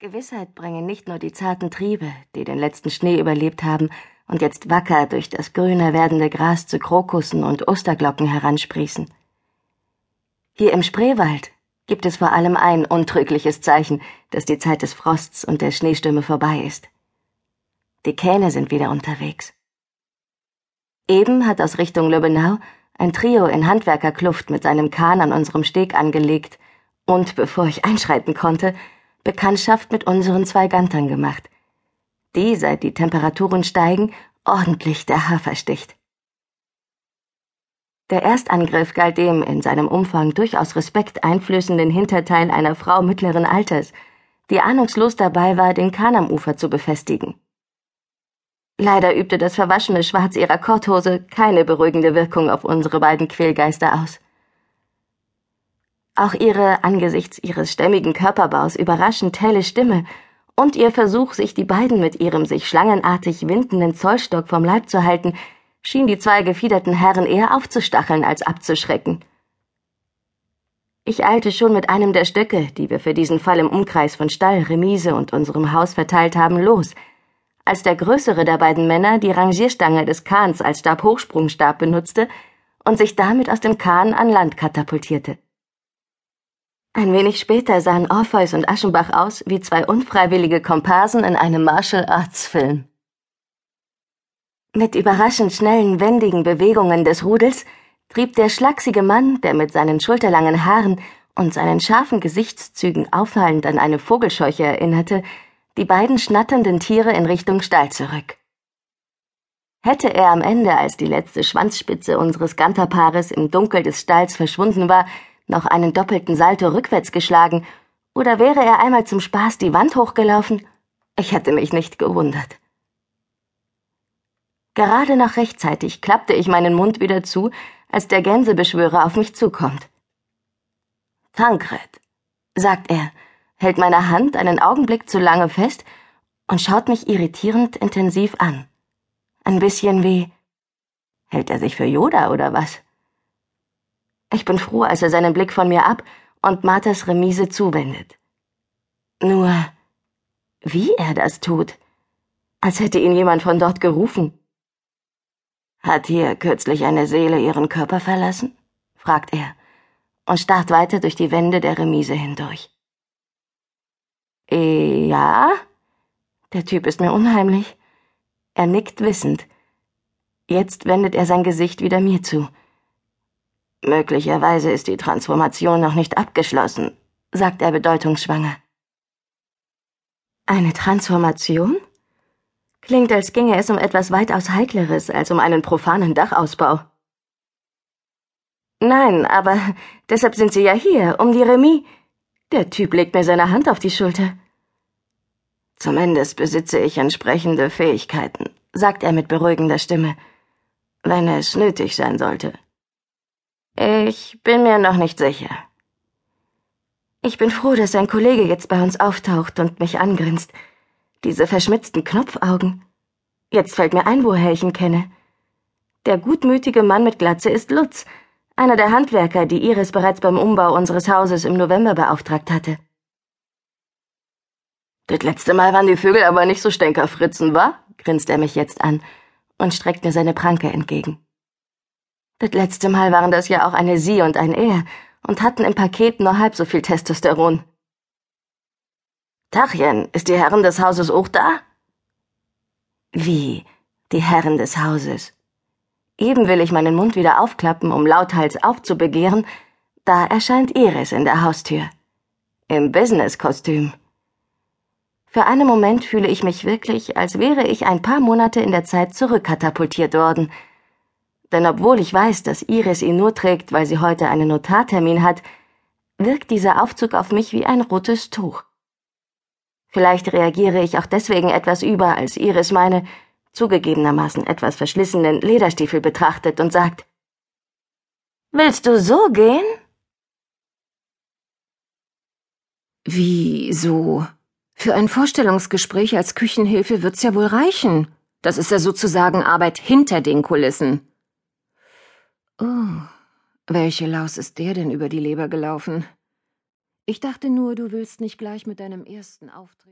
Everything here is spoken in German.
Gewissheit bringen nicht nur die zarten Triebe, die den letzten Schnee überlebt haben und jetzt wacker durch das grüner werdende Gras zu Krokussen und Osterglocken heransprießen. Hier im Spreewald gibt es vor allem ein untrügliches Zeichen, dass die Zeit des Frosts und der Schneestürme vorbei ist. Die Kähne sind wieder unterwegs. Eben hat aus Richtung Löbenau ein Trio in Handwerkerkluft mit seinem Kahn an unserem Steg angelegt und, bevor ich einschreiten konnte, Bekanntschaft mit unseren zwei Gantern gemacht, die, seit die Temperaturen steigen, ordentlich der Hafer sticht. Der Erstangriff galt dem in seinem Umfang durchaus Respekt einflößenden Hinterteil einer Frau mittleren Alters, die ahnungslos dabei war, den Kahn am Ufer zu befestigen. Leider übte das verwaschene Schwarz ihrer Korthose keine beruhigende Wirkung auf unsere beiden Quälgeister aus. Auch ihre angesichts ihres stämmigen Körperbaus überraschend helle Stimme und ihr Versuch, sich die beiden mit ihrem sich schlangenartig windenden Zollstock vom Leib zu halten, schien die zwei gefiederten Herren eher aufzustacheln als abzuschrecken. Ich eilte schon mit einem der Stöcke, die wir für diesen Fall im Umkreis von Stall, Remise und unserem Haus verteilt haben, los, als der größere der beiden Männer die Rangierstange des Kahns als Stabhochsprungstab benutzte und sich damit aus dem Kahn an Land katapultierte. Ein wenig später sahen Orpheus und Aschenbach aus wie zwei unfreiwillige Komparsen in einem Martial Arts Film. Mit überraschend schnellen, wendigen Bewegungen des Rudels trieb der schlachsige Mann, der mit seinen schulterlangen Haaren und seinen scharfen Gesichtszügen auffallend an eine Vogelscheuche erinnerte, die beiden schnatternden Tiere in Richtung Stall zurück. Hätte er am Ende, als die letzte Schwanzspitze unseres Ganterpaares im Dunkel des Stalls verschwunden war, noch einen doppelten Salto rückwärts geschlagen, oder wäre er einmal zum Spaß die Wand hochgelaufen? Ich hätte mich nicht gewundert. Gerade noch rechtzeitig klappte ich meinen Mund wieder zu, als der Gänsebeschwörer auf mich zukommt. Tankred, sagt er, hält meine Hand einen Augenblick zu lange fest und schaut mich irritierend intensiv an. Ein bisschen wie Hält er sich für Yoda oder was? Ich bin froh, als er seinen Blick von mir ab und Marthas Remise zuwendet. Nur, wie er das tut, als hätte ihn jemand von dort gerufen. Hat hier kürzlich eine Seele ihren Körper verlassen? fragt er und starrt weiter durch die Wände der Remise hindurch. Äh, ja? Der Typ ist mir unheimlich. Er nickt wissend. Jetzt wendet er sein Gesicht wieder mir zu. Möglicherweise ist die Transformation noch nicht abgeschlossen, sagt er bedeutungsschwanger. Eine Transformation? Klingt, als ginge es um etwas weitaus Heikleres als um einen profanen Dachausbau. Nein, aber deshalb sind Sie ja hier, um die Remis. Der Typ legt mir seine Hand auf die Schulter. Zumindest besitze ich entsprechende Fähigkeiten, sagt er mit beruhigender Stimme, wenn es nötig sein sollte. Ich bin mir noch nicht sicher. Ich bin froh, dass ein Kollege jetzt bei uns auftaucht und mich angrinst. Diese verschmitzten Knopfaugen. Jetzt fällt mir ein, woher ich ihn kenne. Der gutmütige Mann mit Glatze ist Lutz, einer der Handwerker, die Iris bereits beim Umbau unseres Hauses im November beauftragt hatte. Das letzte Mal waren die Vögel aber nicht so Stänkerfritzen, wa? grinst er mich jetzt an und streckt mir seine Pranke entgegen. Das letzte Mal waren das ja auch eine Sie und ein Er und hatten im Paket nur halb so viel Testosteron. Tachchen, ist die Herren des Hauses auch da? Wie, die Herren des Hauses? Eben will ich meinen Mund wieder aufklappen, um lauthals aufzubegehren, da erscheint Iris in der Haustür. Im Business-Kostüm. Für einen Moment fühle ich mich wirklich, als wäre ich ein paar Monate in der Zeit zurückkatapultiert worden – denn obwohl ich weiß, dass Iris ihn nur trägt, weil sie heute einen Notartermin hat, wirkt dieser Aufzug auf mich wie ein rotes Tuch. Vielleicht reagiere ich auch deswegen etwas über, als Iris meine, zugegebenermaßen etwas verschlissenen Lederstiefel betrachtet und sagt, Willst du so gehen? Wie so? Für ein Vorstellungsgespräch als Küchenhilfe wird's ja wohl reichen. Das ist ja sozusagen Arbeit hinter den Kulissen. Oh, welche Laus ist der denn über die Leber gelaufen? Ich dachte nur, du willst nicht gleich mit deinem ersten Auftritt.